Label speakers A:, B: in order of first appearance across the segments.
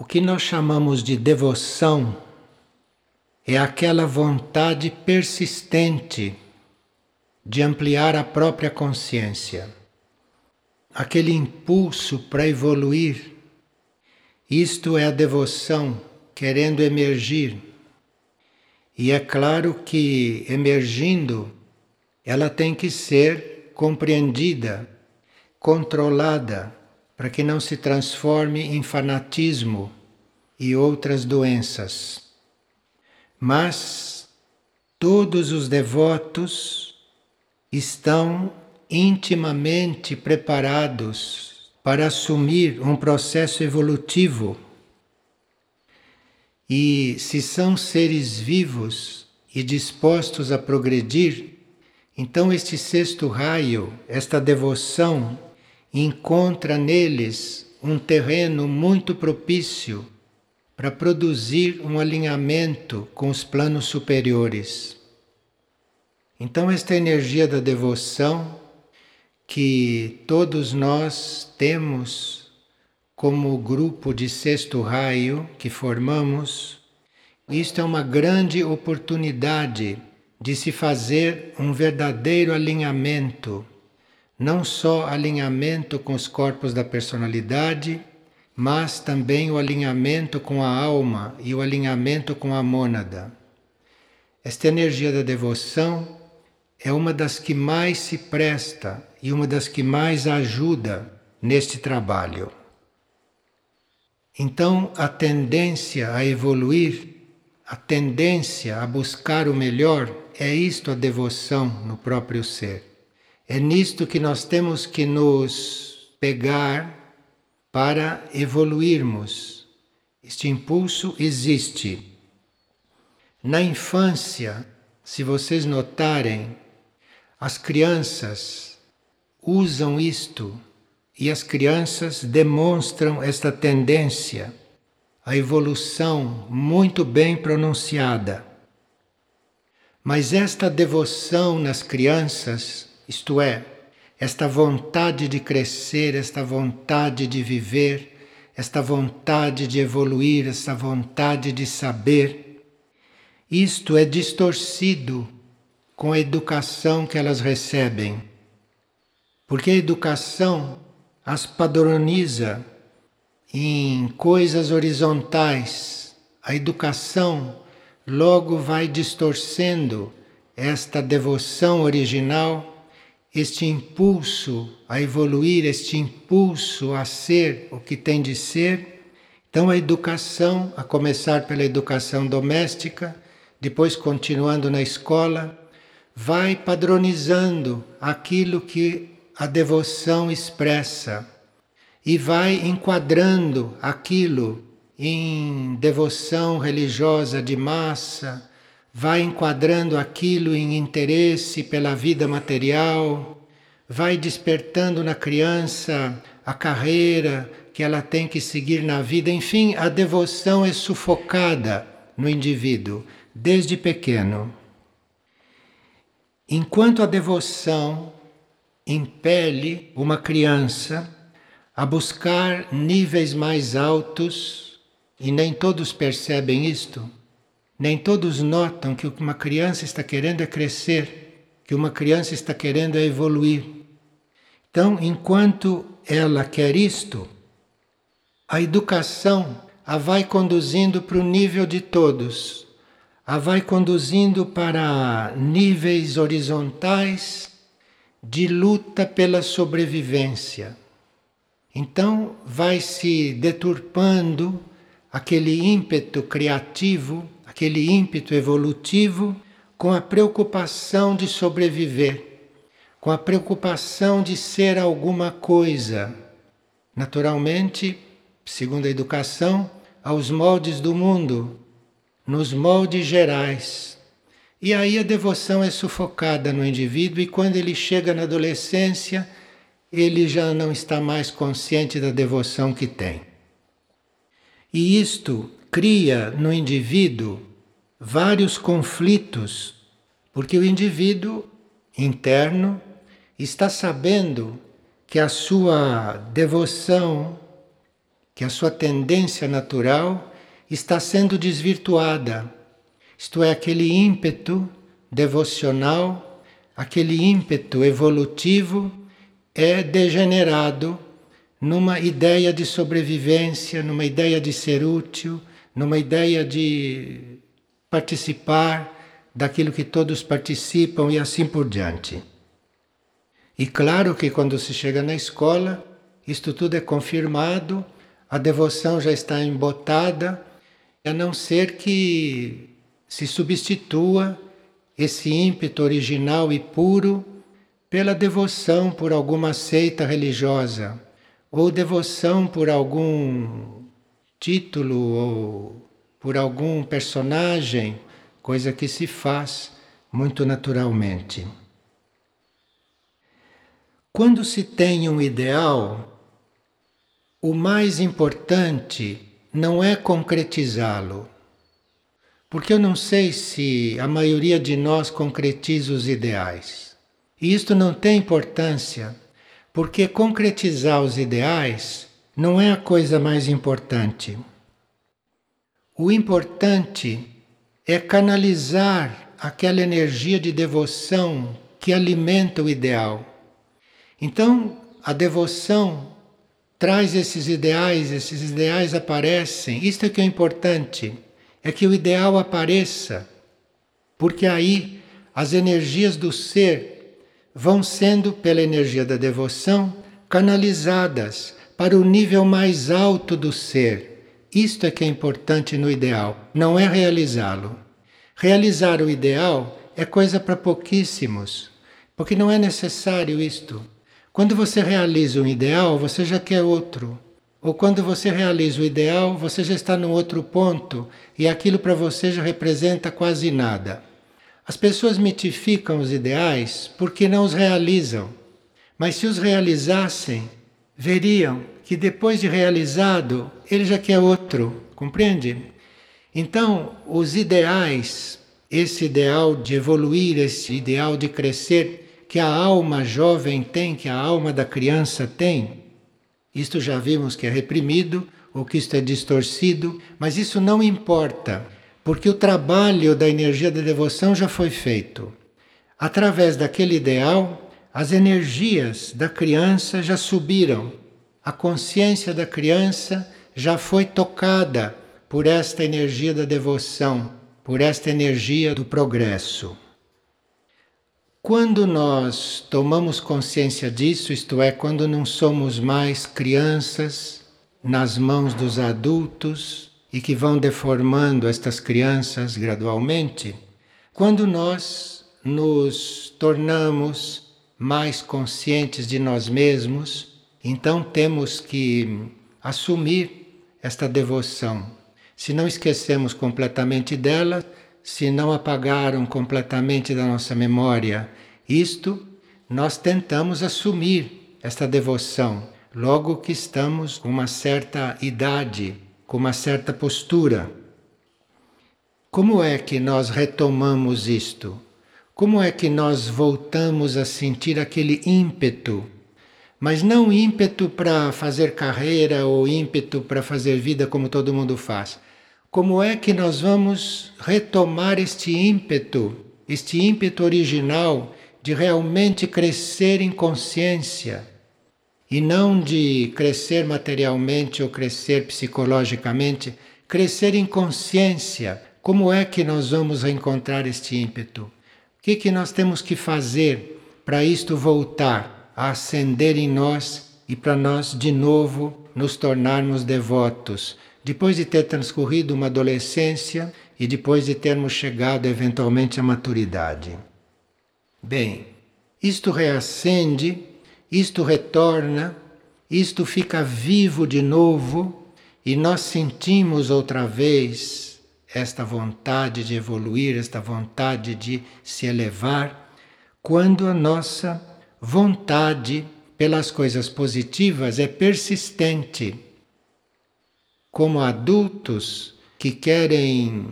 A: O que nós chamamos de devoção é aquela vontade persistente de ampliar a própria consciência, aquele impulso para evoluir. Isto é a devoção querendo emergir. E é claro que emergindo, ela tem que ser compreendida, controlada para que não se transforme em fanatismo e outras doenças. Mas todos os devotos estão intimamente preparados para assumir um processo evolutivo. E se são seres vivos e dispostos a progredir, então este sexto raio, esta devoção encontra neles um terreno muito propício para produzir um alinhamento com os planos superiores. Então, esta energia da devoção que todos nós temos como grupo de sexto raio que formamos, isto é uma grande oportunidade de se fazer um verdadeiro alinhamento não só alinhamento com os corpos da personalidade, mas também o alinhamento com a alma e o alinhamento com a mônada. Esta energia da devoção é uma das que mais se presta e uma das que mais ajuda neste trabalho. Então, a tendência a evoluir, a tendência a buscar o melhor, é isto a devoção no próprio ser. É nisto que nós temos que nos pegar para evoluirmos. Este impulso existe. Na infância, se vocês notarem, as crianças usam isto e as crianças demonstram esta tendência, a evolução muito bem pronunciada. Mas esta devoção nas crianças isto é, esta vontade de crescer, esta vontade de viver, esta vontade de evoluir, esta vontade de saber, isto é distorcido com a educação que elas recebem. Porque a educação as padroniza em coisas horizontais. A educação logo vai distorcendo esta devoção original este impulso a evoluir, este impulso a ser o que tem de ser. Então, a educação, a começar pela educação doméstica, depois continuando na escola, vai padronizando aquilo que a devoção expressa e vai enquadrando aquilo em devoção religiosa de massa, vai enquadrando aquilo em interesse pela vida material, vai despertando na criança a carreira que ela tem que seguir na vida. Enfim, a devoção é sufocada no indivíduo desde pequeno. Enquanto a devoção impele uma criança a buscar níveis mais altos, e nem todos percebem isto, nem todos notam que uma criança está querendo é crescer, que uma criança está querendo é evoluir. Então, enquanto ela quer isto, a educação a vai conduzindo para o nível de todos, a vai conduzindo para níveis horizontais de luta pela sobrevivência. Então, vai se deturpando aquele ímpeto criativo aquele ímpeto evolutivo com a preocupação de sobreviver, com a preocupação de ser alguma coisa. Naturalmente, segundo a educação, aos moldes do mundo, nos moldes gerais. E aí a devoção é sufocada no indivíduo, e quando ele chega na adolescência, ele já não está mais consciente da devoção que tem. E isto cria no indivíduo vários conflitos, porque o indivíduo interno está sabendo que a sua devoção que a sua tendência natural está sendo desvirtuada. Isto é, aquele ímpeto devocional, aquele ímpeto evolutivo é degenerado numa ideia de sobrevivência, numa ideia de ser útil, numa ideia de participar daquilo que todos participam e assim por diante. E claro que quando se chega na escola, isto tudo é confirmado, a devoção já está embotada, a não ser que se substitua esse ímpeto original e puro pela devoção por alguma seita religiosa ou devoção por algum título ou por algum personagem, coisa que se faz muito naturalmente. Quando se tem um ideal, o mais importante não é concretizá-lo. Porque eu não sei se a maioria de nós concretiza os ideais. E isto não tem importância, porque concretizar os ideais não é a coisa mais importante. O importante é canalizar aquela energia de devoção que alimenta o ideal. Então, a devoção traz esses ideais, esses ideais aparecem. Isto é que é importante, é que o ideal apareça, porque aí as energias do ser vão sendo, pela energia da devoção, canalizadas para o nível mais alto do ser isto é que é importante no ideal, não é realizá-lo. Realizar o ideal é coisa para pouquíssimos, porque não é necessário isto. Quando você realiza um ideal, você já quer outro. Ou quando você realiza o ideal, você já está num outro ponto e aquilo para você já representa quase nada. As pessoas mitificam os ideais porque não os realizam. Mas se os realizassem, veriam que depois de realizado, ele já quer outro, compreende? Então, os ideais, esse ideal de evoluir, esse ideal de crescer, que a alma jovem tem, que a alma da criança tem, isto já vimos que é reprimido ou que isto é distorcido, mas isso não importa, porque o trabalho da energia da devoção já foi feito. Através daquele ideal, as energias da criança já subiram a consciência da criança já foi tocada por esta energia da devoção, por esta energia do progresso. Quando nós tomamos consciência disso, isto é, quando não somos mais crianças nas mãos dos adultos e que vão deformando estas crianças gradualmente, quando nós nos tornamos mais conscientes de nós mesmos, então temos que assumir esta devoção. Se não esquecemos completamente dela, se não apagaram completamente da nossa memória isto, nós tentamos assumir esta devoção logo que estamos com uma certa idade, com uma certa postura. Como é que nós retomamos isto? Como é que nós voltamos a sentir aquele ímpeto mas não ímpeto para fazer carreira ou ímpeto para fazer vida como todo mundo faz. Como é que nós vamos retomar este ímpeto, este ímpeto original de realmente crescer em consciência e não de crescer materialmente ou crescer psicologicamente, crescer em consciência? Como é que nós vamos reencontrar este ímpeto? O que, que nós temos que fazer para isto voltar? A acender em nós e para nós de novo nos tornarmos devotos, depois de ter transcorrido uma adolescência e depois de termos chegado eventualmente à maturidade. Bem, isto reacende, isto retorna, isto fica vivo de novo e nós sentimos outra vez esta vontade de evoluir, esta vontade de se elevar, quando a nossa vontade pelas coisas positivas é persistente. Como adultos que querem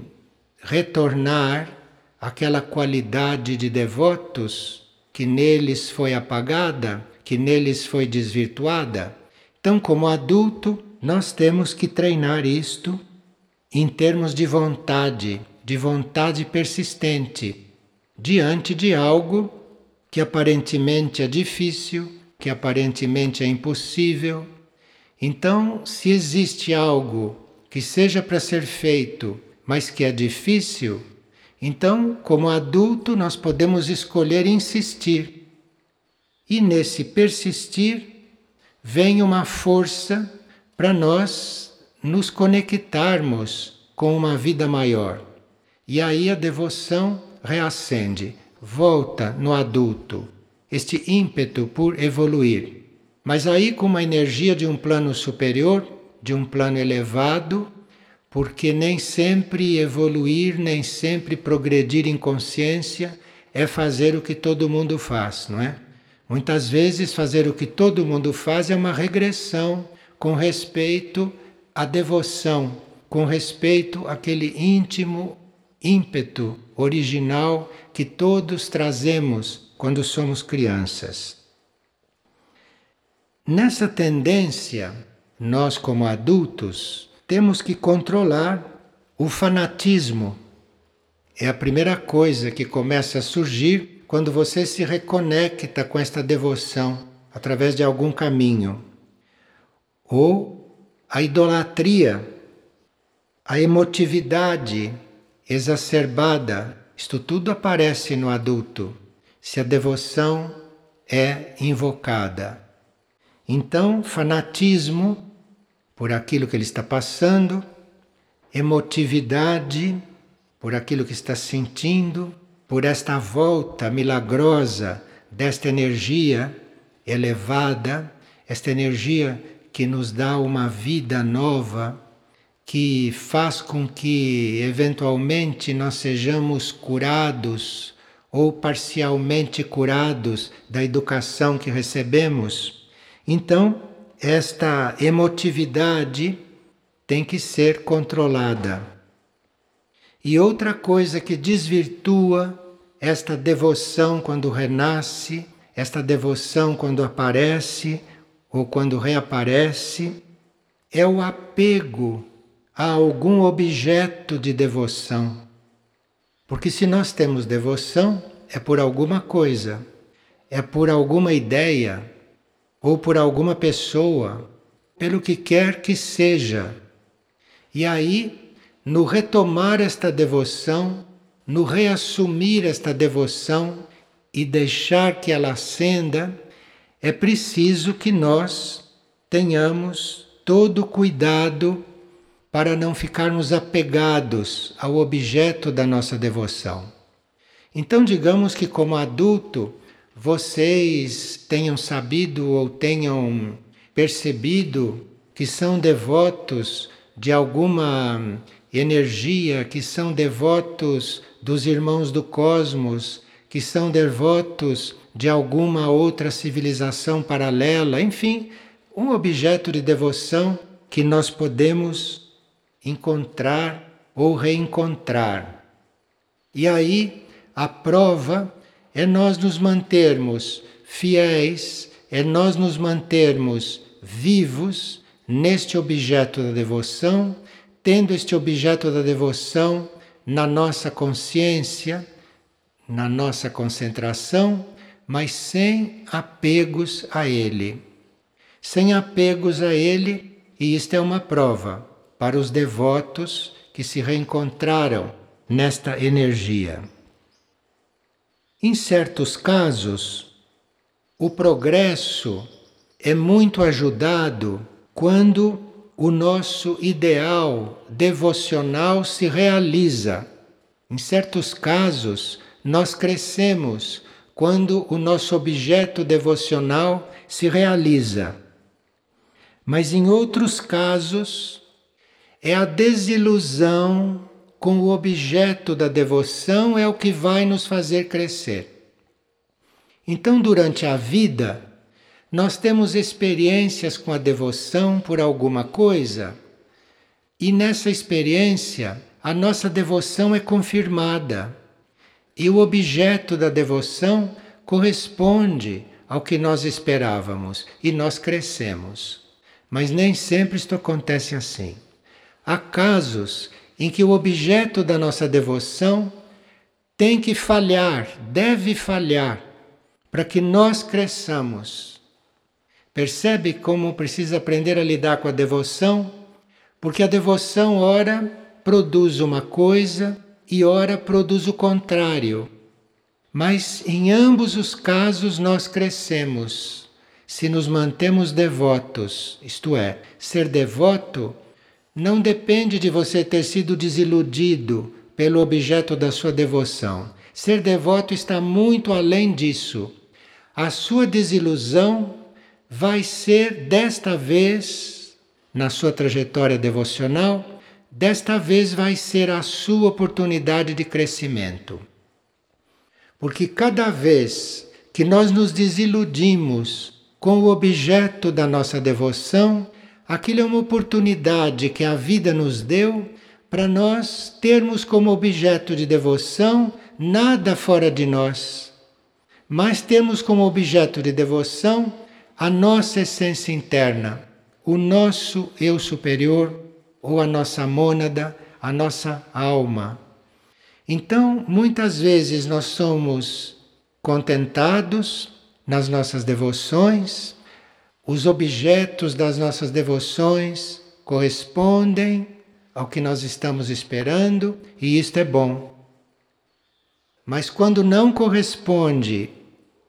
A: retornar aquela qualidade de devotos que neles foi apagada, que neles foi desvirtuada. Então, como adulto, nós temos que treinar isto em termos de vontade, de vontade persistente, diante de algo que aparentemente é difícil, que aparentemente é impossível. Então, se existe algo que seja para ser feito, mas que é difícil, então, como adulto, nós podemos escolher insistir. E nesse persistir, vem uma força para nós nos conectarmos com uma vida maior. E aí a devoção reacende, volta no adulto, este ímpeto por evoluir. Mas aí com uma energia de um plano superior, de um plano elevado, porque nem sempre evoluir, nem sempre progredir em consciência é fazer o que todo mundo faz, não é? Muitas vezes fazer o que todo mundo faz é uma regressão com respeito à devoção, com respeito àquele íntimo ímpeto original que todos trazemos quando somos crianças. Nessa tendência, nós, como adultos, temos que controlar o fanatismo. É a primeira coisa que começa a surgir quando você se reconecta com esta devoção através de algum caminho. Ou a idolatria, a emotividade exacerbada, isto tudo aparece no adulto, se a devoção é invocada. Então, fanatismo por aquilo que ele está passando, emotividade por aquilo que está sentindo, por esta volta milagrosa desta energia elevada, esta energia que nos dá uma vida nova, que faz com que eventualmente nós sejamos curados ou parcialmente curados da educação que recebemos. Então, esta emotividade tem que ser controlada. E outra coisa que desvirtua esta devoção quando renasce, esta devoção quando aparece ou quando reaparece, é o apego a algum objeto de devoção. Porque se nós temos devoção, é por alguma coisa, é por alguma ideia ou por alguma pessoa, pelo que quer que seja. E aí no retomar esta devoção, no reassumir esta devoção e deixar que ela acenda, é preciso que nós tenhamos todo o cuidado para não ficarmos apegados ao objeto da nossa devoção. Então, digamos que, como adulto, vocês tenham sabido ou tenham percebido que são devotos de alguma energia, que são devotos dos irmãos do cosmos, que são devotos de alguma outra civilização paralela, enfim, um objeto de devoção que nós podemos encontrar ou reencontrar. E aí a prova é nós nos mantermos fiéis, é nós nos mantermos vivos neste objeto da devoção tendo este objeto da devoção na nossa consciência, na nossa concentração, mas sem apegos a ele. Sem apegos a ele, e isto é uma prova para os devotos que se reencontraram nesta energia. Em certos casos, o progresso é muito ajudado quando o nosso ideal devocional se realiza. Em certos casos, nós crescemos quando o nosso objeto devocional se realiza. Mas em outros casos, é a desilusão com o objeto da devoção é o que vai nos fazer crescer. Então, durante a vida, nós temos experiências com a devoção por alguma coisa e nessa experiência a nossa devoção é confirmada e o objeto da devoção corresponde ao que nós esperávamos e nós crescemos. Mas nem sempre isto acontece assim. Há casos em que o objeto da nossa devoção tem que falhar, deve falhar, para que nós cresçamos. Percebe como precisa aprender a lidar com a devoção? Porque a devoção, ora, produz uma coisa e ora produz o contrário. Mas em ambos os casos nós crescemos se nos mantemos devotos, isto é, ser devoto não depende de você ter sido desiludido pelo objeto da sua devoção. Ser devoto está muito além disso. A sua desilusão vai ser desta vez, na sua trajetória devocional, desta vez vai ser a sua oportunidade de crescimento. Porque cada vez que nós nos desiludimos com o objeto da nossa devoção, aquilo é uma oportunidade que a vida nos deu para nós termos como objeto de devoção nada fora de nós, mas temos como objeto de devoção a nossa essência interna, o nosso eu superior ou a nossa mônada, a nossa alma. Então, muitas vezes nós somos contentados nas nossas devoções, os objetos das nossas devoções correspondem ao que nós estamos esperando e isto é bom. Mas quando não corresponde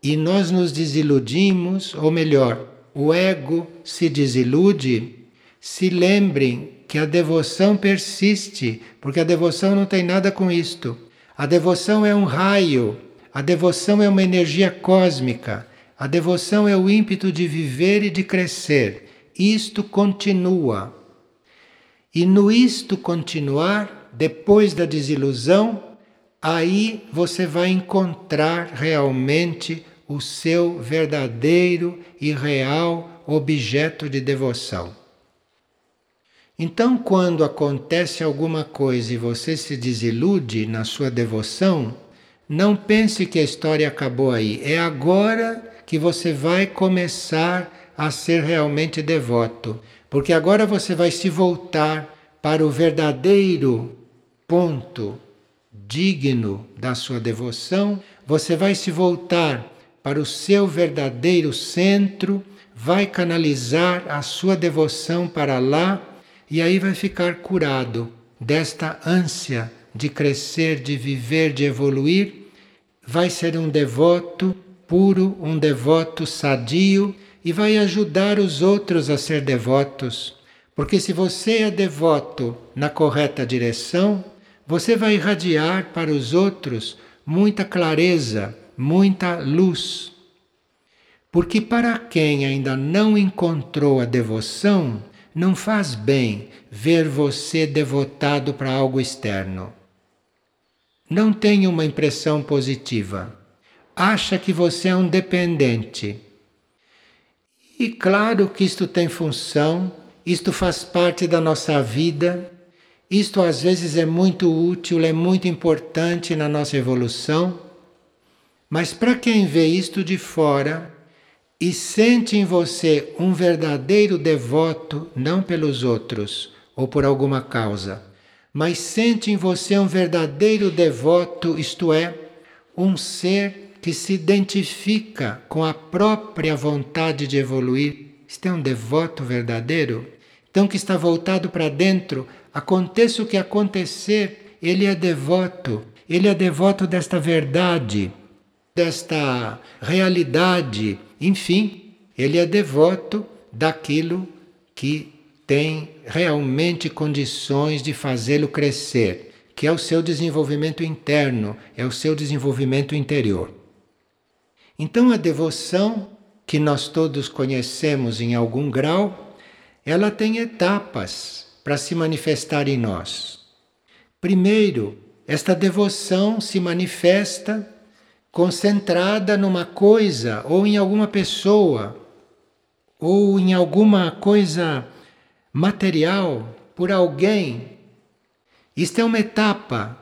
A: e nós nos desiludimos, ou melhor, o ego se desilude, se lembrem que a devoção persiste, porque a devoção não tem nada com isto. A devoção é um raio a devoção é uma energia cósmica. A devoção é o ímpeto de viver e de crescer. Isto continua. E no isto continuar, depois da desilusão, aí você vai encontrar realmente o seu verdadeiro e real objeto de devoção. Então, quando acontece alguma coisa e você se desilude na sua devoção, não pense que a história acabou aí. É agora que você vai começar a ser realmente devoto. Porque agora você vai se voltar para o verdadeiro ponto digno da sua devoção, você vai se voltar para o seu verdadeiro centro, vai canalizar a sua devoção para lá e aí vai ficar curado desta ânsia de crescer, de viver, de evoluir, vai ser um devoto puro, um devoto sadio e vai ajudar os outros a ser devotos. Porque se você é devoto na correta direção, você vai irradiar para os outros muita clareza, muita luz. Porque para quem ainda não encontrou a devoção, não faz bem ver você devotado para algo externo não tem uma impressão positiva. Acha que você é um dependente. E claro que isto tem função, isto faz parte da nossa vida, isto às vezes é muito útil, é muito importante na nossa evolução. Mas para quem vê isto de fora e sente em você um verdadeiro devoto, não pelos outros ou por alguma causa, mas sente em você um verdadeiro devoto, isto é, um ser que se identifica com a própria vontade de evoluir. Isto é um devoto verdadeiro? Então, que está voltado para dentro, aconteça o que acontecer, ele é devoto, ele é devoto desta verdade, desta realidade, enfim, ele é devoto daquilo que tem realmente condições de fazê-lo crescer, que é o seu desenvolvimento interno, é o seu desenvolvimento interior. Então, a devoção, que nós todos conhecemos em algum grau, ela tem etapas para se manifestar em nós. Primeiro, esta devoção se manifesta concentrada numa coisa ou em alguma pessoa ou em alguma coisa material por alguém. Isto é uma etapa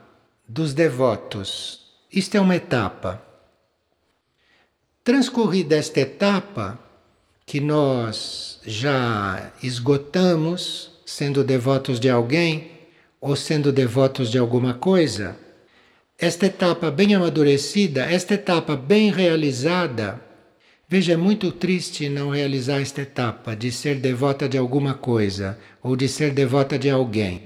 A: dos devotos. Isto é uma etapa. Transcorrida esta etapa, que nós já esgotamos sendo devotos de alguém ou sendo devotos de alguma coisa, esta etapa bem amadurecida, esta etapa bem realizada, veja, é muito triste não realizar esta etapa de ser devota de alguma coisa ou de ser devota de alguém.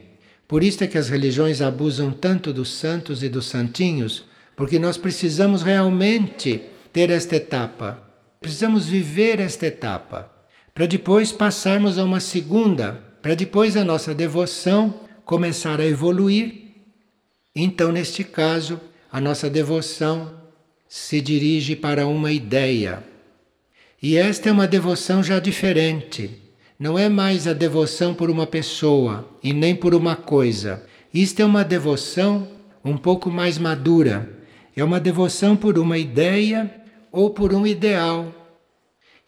A: Por isso é que as religiões abusam tanto dos santos e dos santinhos, porque nós precisamos realmente ter esta etapa. Precisamos viver esta etapa para depois passarmos a uma segunda, para depois a nossa devoção começar a evoluir então, neste caso, a nossa devoção se dirige para uma ideia. E esta é uma devoção já diferente. Não é mais a devoção por uma pessoa e nem por uma coisa. Isto é uma devoção um pouco mais madura. É uma devoção por uma ideia ou por um ideal.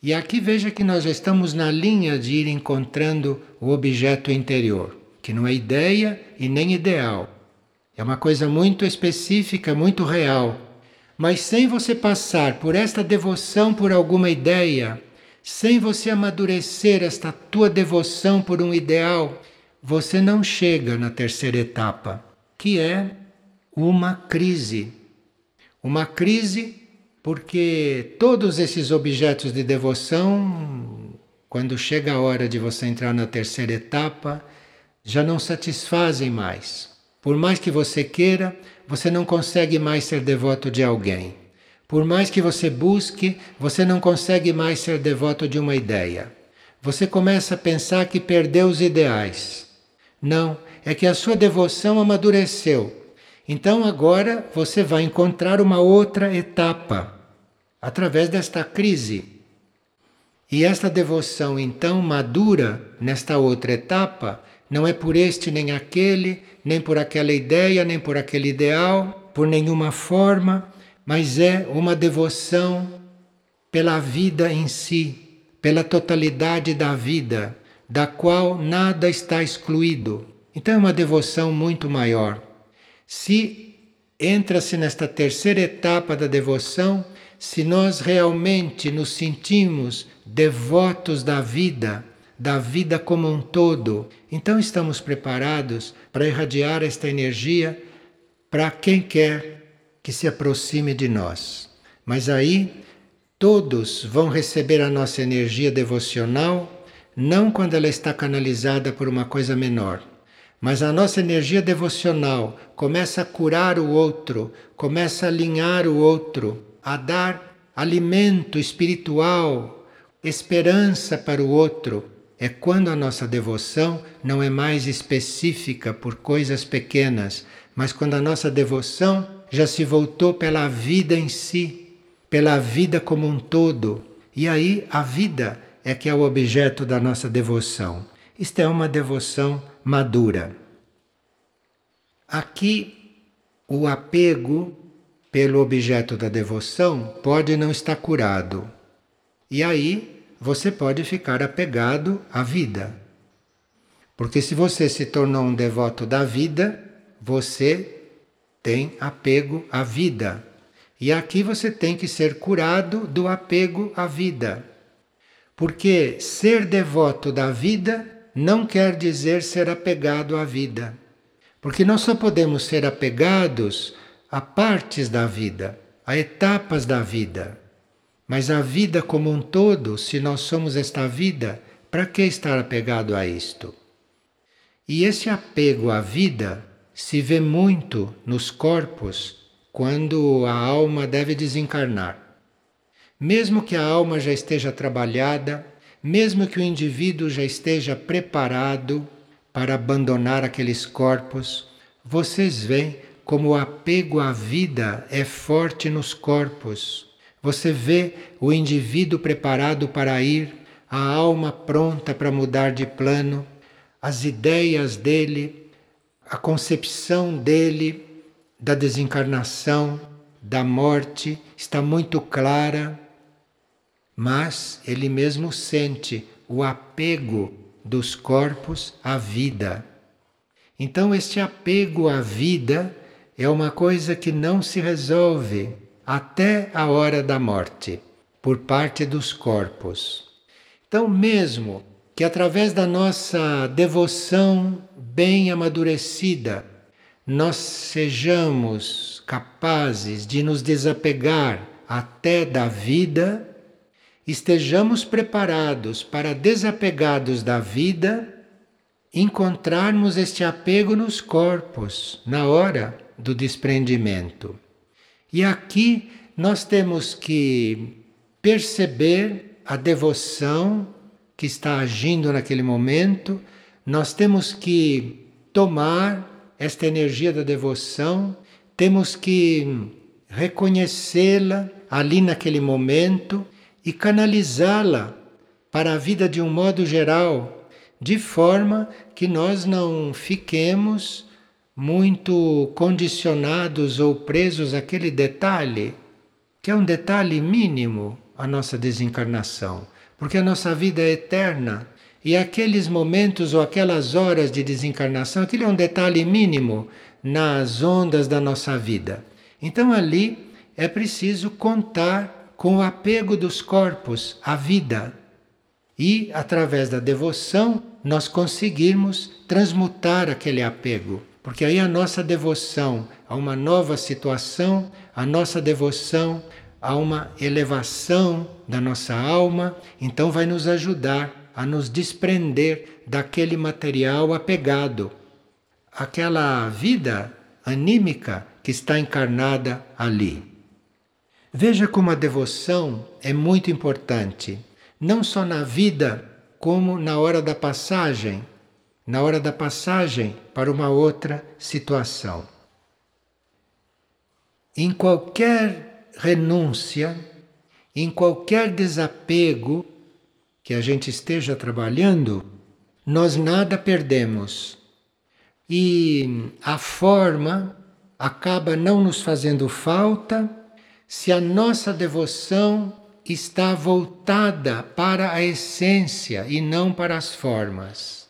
A: E aqui veja que nós já estamos na linha de ir encontrando o objeto interior, que não é ideia e nem ideal é uma coisa muito específica, muito real. Mas sem você passar por esta devoção por alguma ideia, sem você amadurecer esta tua devoção por um ideal, você não chega na terceira etapa, que é uma crise. Uma crise porque todos esses objetos de devoção, quando chega a hora de você entrar na terceira etapa, já não satisfazem mais. Por mais que você queira, você não consegue mais ser devoto de alguém. Por mais que você busque, você não consegue mais ser devoto de uma ideia. Você começa a pensar que perdeu os ideais. Não, é que a sua devoção amadureceu. Então agora você vai encontrar uma outra etapa através desta crise. E esta devoção então madura nesta outra etapa não é por este nem aquele, nem por aquela ideia, nem por aquele ideal, por nenhuma forma, mas é uma devoção pela vida em si, pela totalidade da vida, da qual nada está excluído. Então é uma devoção muito maior. Se entra-se nesta terceira etapa da devoção, se nós realmente nos sentimos devotos da vida, da vida como um todo. Então estamos preparados para irradiar esta energia para quem quer que se aproxime de nós. Mas aí todos vão receber a nossa energia devocional, não quando ela está canalizada por uma coisa menor. Mas a nossa energia devocional começa a curar o outro, começa a alinhar o outro, a dar alimento espiritual, esperança para o outro, é quando a nossa devoção não é mais específica por coisas pequenas, mas quando a nossa devoção já se voltou pela vida em si, pela vida como um todo. E aí a vida é que é o objeto da nossa devoção. Isto é uma devoção madura. Aqui, o apego pelo objeto da devoção pode não estar curado. E aí você pode ficar apegado à vida. Porque se você se tornou um devoto da vida, você tem apego à vida. E aqui você tem que ser curado do apego à vida. Porque ser devoto da vida não quer dizer ser apegado à vida. Porque nós só podemos ser apegados a partes da vida, a etapas da vida. Mas a vida como um todo, se nós somos esta vida, para que estar apegado a isto? E esse apego à vida se vê muito nos corpos quando a alma deve desencarnar. Mesmo que a alma já esteja trabalhada, mesmo que o indivíduo já esteja preparado para abandonar aqueles corpos, vocês veem como o apego à vida é forte nos corpos. Você vê o indivíduo preparado para ir, a alma pronta para mudar de plano, as ideias dele, a concepção dele da desencarnação, da morte, está muito clara, mas ele mesmo sente o apego dos corpos à vida. Então, este apego à vida é uma coisa que não se resolve até a hora da morte, por parte dos corpos. Então, mesmo que através da nossa devoção bem amadurecida, nós sejamos capazes de nos desapegar até da vida, estejamos preparados para, desapegados da vida, encontrarmos este apego nos corpos na hora do desprendimento. E aqui nós temos que perceber a devoção que está agindo naquele momento, nós temos que tomar esta energia da devoção, temos que reconhecê-la ali naquele momento e canalizá-la para a vida de um modo geral, de forma que nós não fiquemos muito condicionados ou presos àquele detalhe, que é um detalhe mínimo a nossa desencarnação, porque a nossa vida é eterna e aqueles momentos ou aquelas horas de desencarnação, aquilo é um detalhe mínimo nas ondas da nossa vida. Então ali é preciso contar com o apego dos corpos à vida e, através da devoção, nós conseguirmos transmutar aquele apego. Porque aí a nossa devoção a uma nova situação, a nossa devoção a uma elevação da nossa alma, então vai nos ajudar a nos desprender daquele material apegado, aquela vida anímica que está encarnada ali. Veja como a devoção é muito importante, não só na vida, como na hora da passagem na hora da passagem para uma outra situação. Em qualquer renúncia, em qualquer desapego que a gente esteja trabalhando, nós nada perdemos. E a forma acaba não nos fazendo falta se a nossa devoção está voltada para a essência e não para as formas.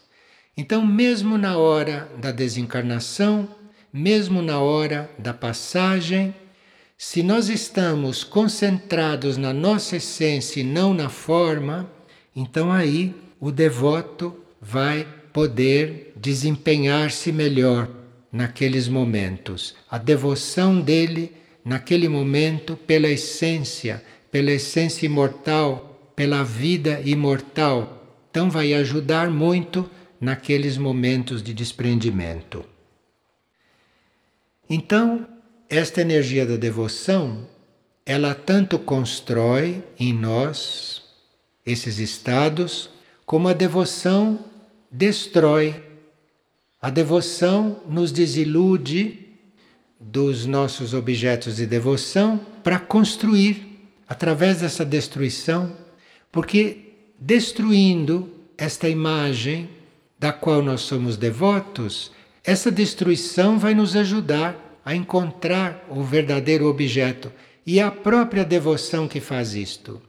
A: Então, mesmo na hora da desencarnação, mesmo na hora da passagem, se nós estamos concentrados na nossa essência e não na forma, então aí o devoto vai poder desempenhar-se melhor naqueles momentos. A devoção dele naquele momento pela essência, pela essência imortal, pela vida imortal. Então vai ajudar muito naqueles momentos de desprendimento. Então, esta energia da devoção, ela tanto constrói em nós esses estados, como a devoção destrói. A devoção nos desilude dos nossos objetos de devoção para construir através dessa destruição, porque destruindo esta imagem da qual nós somos devotos, essa destruição vai nos ajudar a encontrar o verdadeiro objeto. E a própria devoção que faz isto.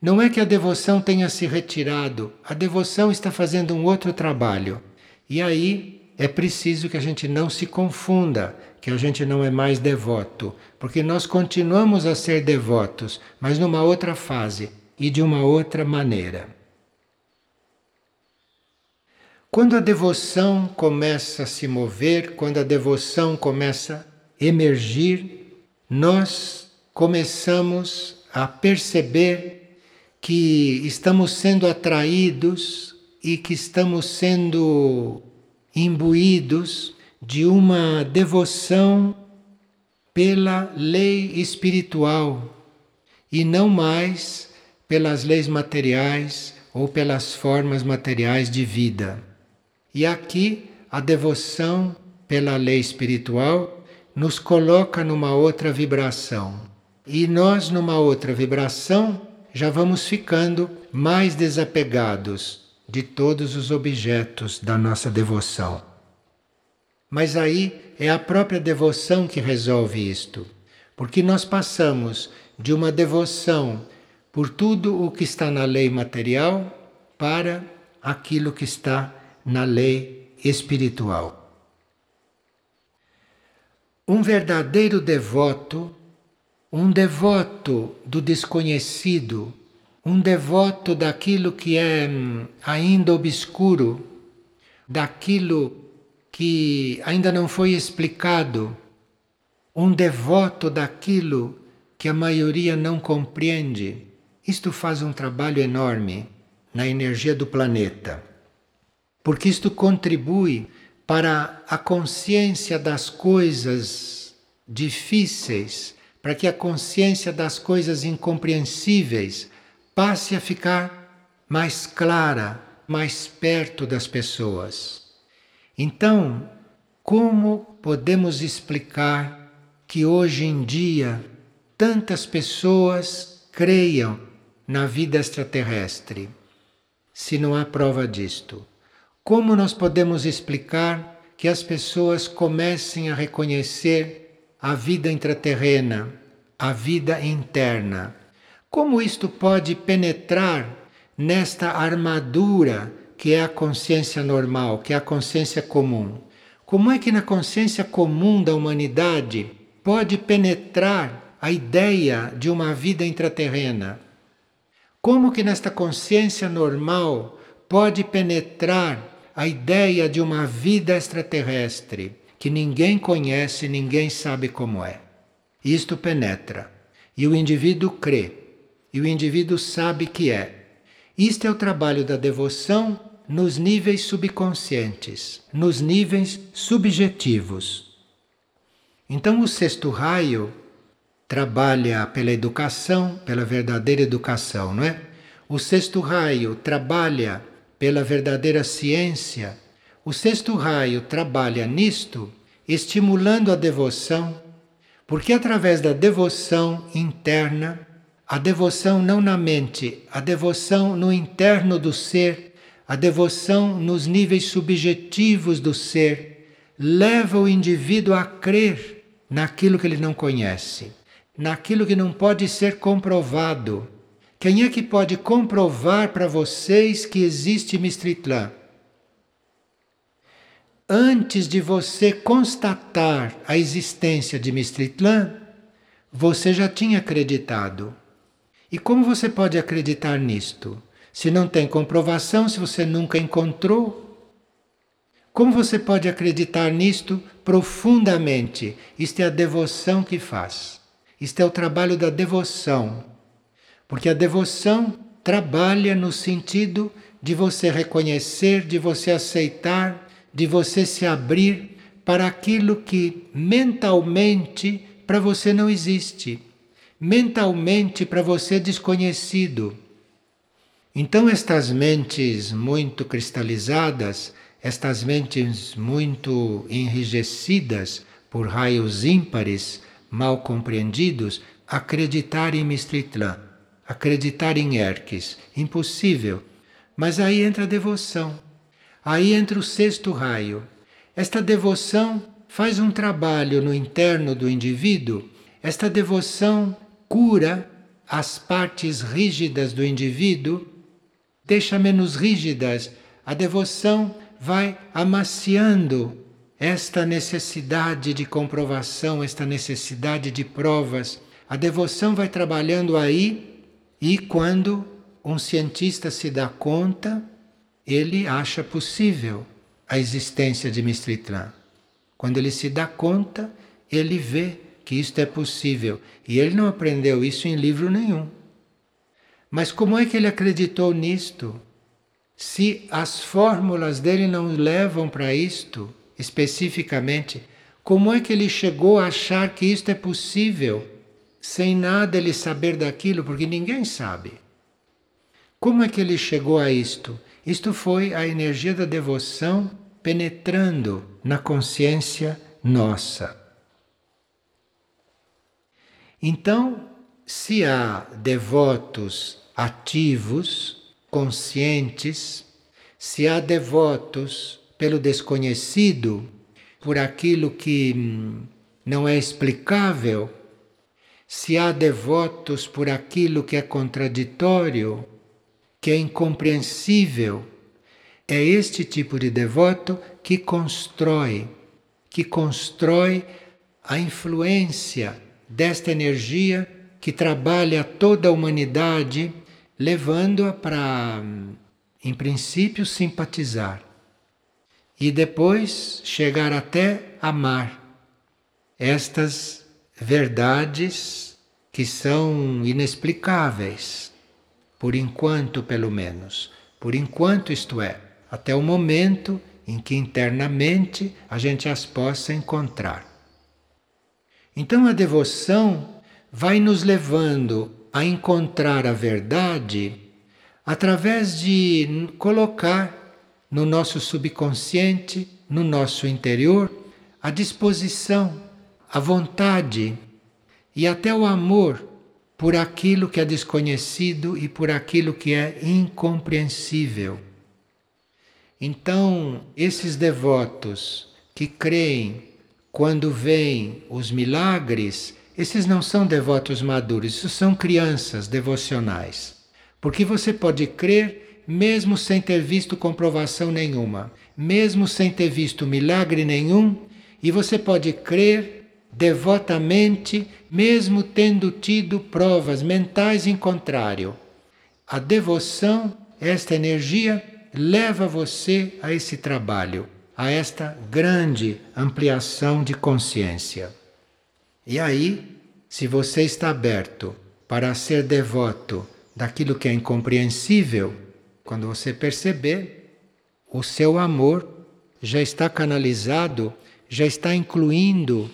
A: Não é que a devoção tenha se retirado, a devoção está fazendo um outro trabalho. E aí é preciso que a gente não se confunda, que a gente não é mais devoto, porque nós continuamos a ser devotos, mas numa outra fase e de uma outra maneira. Quando a devoção começa a se mover, quando a devoção começa a emergir, nós começamos a perceber que estamos sendo atraídos e que estamos sendo imbuídos de uma devoção pela lei espiritual e não mais pelas leis materiais ou pelas formas materiais de vida. E aqui a devoção pela lei espiritual nos coloca numa outra vibração. E nós, numa outra vibração, já vamos ficando mais desapegados de todos os objetos da nossa devoção. Mas aí é a própria devoção que resolve isto, porque nós passamos de uma devoção por tudo o que está na lei material para aquilo que está na lei espiritual. Um verdadeiro devoto, um devoto do desconhecido, um devoto daquilo que é hum, ainda obscuro, daquilo que ainda não foi explicado, um devoto daquilo que a maioria não compreende. Isto faz um trabalho enorme na energia do planeta, porque isto contribui para a consciência das coisas difíceis, para que a consciência das coisas incompreensíveis passe a ficar mais clara, mais perto das pessoas. Então, como podemos explicar que hoje em dia tantas pessoas creiam na vida extraterrestre, se não há prova disto? Como nós podemos explicar que as pessoas comecem a reconhecer a vida intraterrena, a vida interna? Como isto pode penetrar nesta armadura que é a consciência normal, que é a consciência comum? Como é que na consciência comum da humanidade pode penetrar a ideia de uma vida intraterrena? Como que nesta consciência normal pode penetrar a ideia de uma vida extraterrestre que ninguém conhece, ninguém sabe como é. Isto penetra e o indivíduo crê, e o indivíduo sabe que é. Isto é o trabalho da devoção nos níveis subconscientes, nos níveis subjetivos. Então, o sexto raio trabalha pela educação, pela verdadeira educação, não é? O sexto raio trabalha pela verdadeira ciência, o sexto raio trabalha nisto, estimulando a devoção, porque através da devoção interna, a devoção não na mente, a devoção no interno do ser, a devoção nos níveis subjetivos do ser, leva o indivíduo a crer naquilo que ele não conhece, naquilo que não pode ser comprovado quem é que pode comprovar para vocês que existe Mistritlã? Antes de você constatar a existência de Mistritlã, você já tinha acreditado. E como você pode acreditar nisto? Se não tem comprovação, se você nunca encontrou? Como você pode acreditar nisto profundamente? Isto é a devoção que faz. Isto é o trabalho da devoção porque a devoção trabalha no sentido de você reconhecer, de você aceitar, de você se abrir para aquilo que mentalmente para você não existe, mentalmente para você desconhecido. Então, estas mentes muito cristalizadas, estas mentes muito enrijecidas por raios ímpares, mal compreendidos, acreditarem em Mistritlã acreditar em Erques. Impossível. Mas aí entra a devoção. Aí entra o sexto raio. Esta devoção faz um trabalho no interno do indivíduo. Esta devoção cura as partes rígidas do indivíduo, deixa menos rígidas. A devoção vai amaciando esta necessidade de comprovação, esta necessidade de provas. A devoção vai trabalhando aí e quando um cientista se dá conta, ele acha possível a existência de Mistritlã. Quando ele se dá conta, ele vê que isto é possível. E ele não aprendeu isso em livro nenhum. Mas como é que ele acreditou nisto? Se as fórmulas dele não levam para isto especificamente, como é que ele chegou a achar que isto é possível? sem nada ele saber daquilo, porque ninguém sabe. Como é que ele chegou a isto? Isto foi a energia da devoção penetrando na consciência nossa. Então, se há devotos ativos, conscientes, se há devotos pelo desconhecido, por aquilo que hum, não é explicável, se há devotos por aquilo que é contraditório, que é incompreensível, é este tipo de devoto que constrói, que constrói a influência desta energia que trabalha toda a humanidade levando-a para, em princípio, simpatizar e depois chegar até amar estas verdades que são inexplicáveis, por enquanto, pelo menos. Por enquanto, isto é, até o momento em que internamente a gente as possa encontrar. Então a devoção vai nos levando a encontrar a verdade através de colocar no nosso subconsciente, no nosso interior, a disposição, a vontade e até o amor por aquilo que é desconhecido e por aquilo que é incompreensível. Então, esses devotos que creem quando veem os milagres, esses não são devotos maduros, isso são crianças devocionais. Porque você pode crer mesmo sem ter visto comprovação nenhuma, mesmo sem ter visto milagre nenhum, e você pode crer devotamente, mesmo tendo tido provas mentais em contrário. A devoção, esta energia, leva você a esse trabalho, a esta grande ampliação de consciência. E aí, se você está aberto para ser devoto daquilo que é incompreensível, quando você perceber, o seu amor já está canalizado, já está incluindo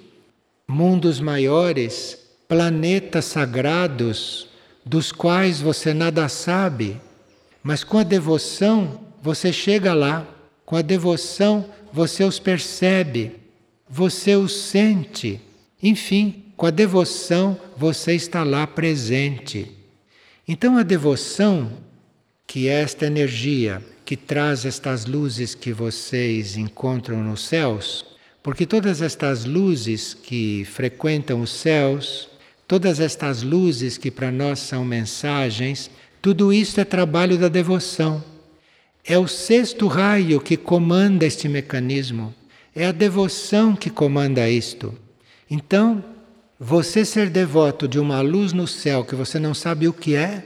A: mundos maiores, planetas sagrados, dos quais você nada sabe, mas com a devoção você chega lá, com a devoção você os percebe, você os sente, enfim, com a devoção você está lá presente. Então a devoção, que é esta energia que traz estas luzes que vocês encontram nos céus, porque todas estas luzes que frequentam os céus, todas estas luzes que para nós são mensagens, tudo isso é trabalho da devoção. É o sexto raio que comanda este mecanismo. É a devoção que comanda isto. Então, você ser devoto de uma luz no céu que você não sabe o que é,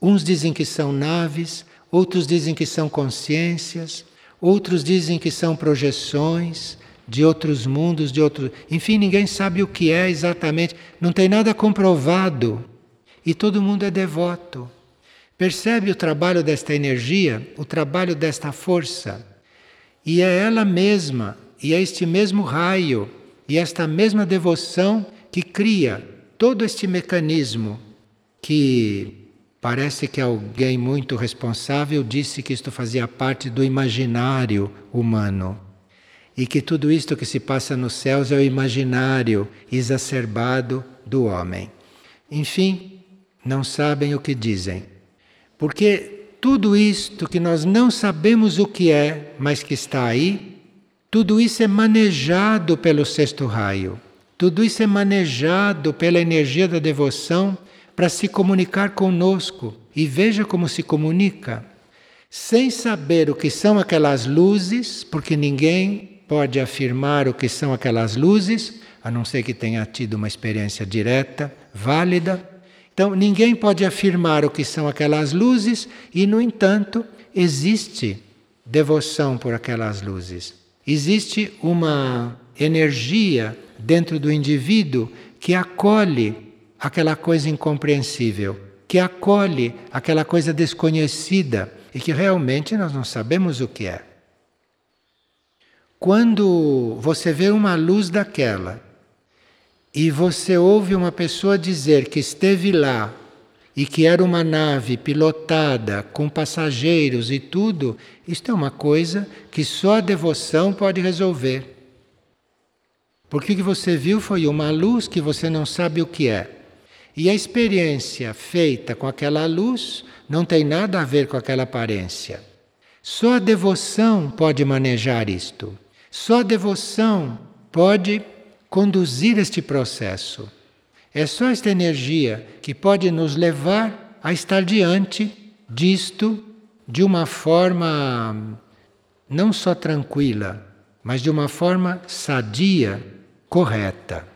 A: uns dizem que são naves, outros dizem que são consciências, outros dizem que são projeções, de outros mundos, de outros. Enfim, ninguém sabe o que é exatamente, não tem nada comprovado. E todo mundo é devoto. Percebe o trabalho desta energia, o trabalho desta força. E é ela mesma, e é este mesmo raio, e esta mesma devoção que cria todo este mecanismo que parece que alguém muito responsável disse que isto fazia parte do imaginário humano e que tudo isto que se passa nos céus é o imaginário exacerbado do homem. Enfim, não sabem o que dizem. Porque tudo isto que nós não sabemos o que é, mas que está aí, tudo isso é manejado pelo sexto raio. Tudo isso é manejado pela energia da devoção para se comunicar conosco. E veja como se comunica. Sem saber o que são aquelas luzes, porque ninguém pode afirmar o que são aquelas luzes, a não ser que tenha tido uma experiência direta, válida. Então, ninguém pode afirmar o que são aquelas luzes e, no entanto, existe devoção por aquelas luzes. Existe uma energia dentro do indivíduo que acolhe aquela coisa incompreensível, que acolhe aquela coisa desconhecida e que realmente nós não sabemos o que é. Quando você vê uma luz daquela e você ouve uma pessoa dizer que esteve lá e que era uma nave pilotada com passageiros e tudo, isto é uma coisa que só a devoção pode resolver. Porque o que você viu foi uma luz que você não sabe o que é. E a experiência feita com aquela luz não tem nada a ver com aquela aparência. Só a devoção pode manejar isto. Só a devoção pode conduzir este processo. É só esta energia que pode nos levar a estar diante disto de uma forma não só tranquila, mas de uma forma sadia, correta.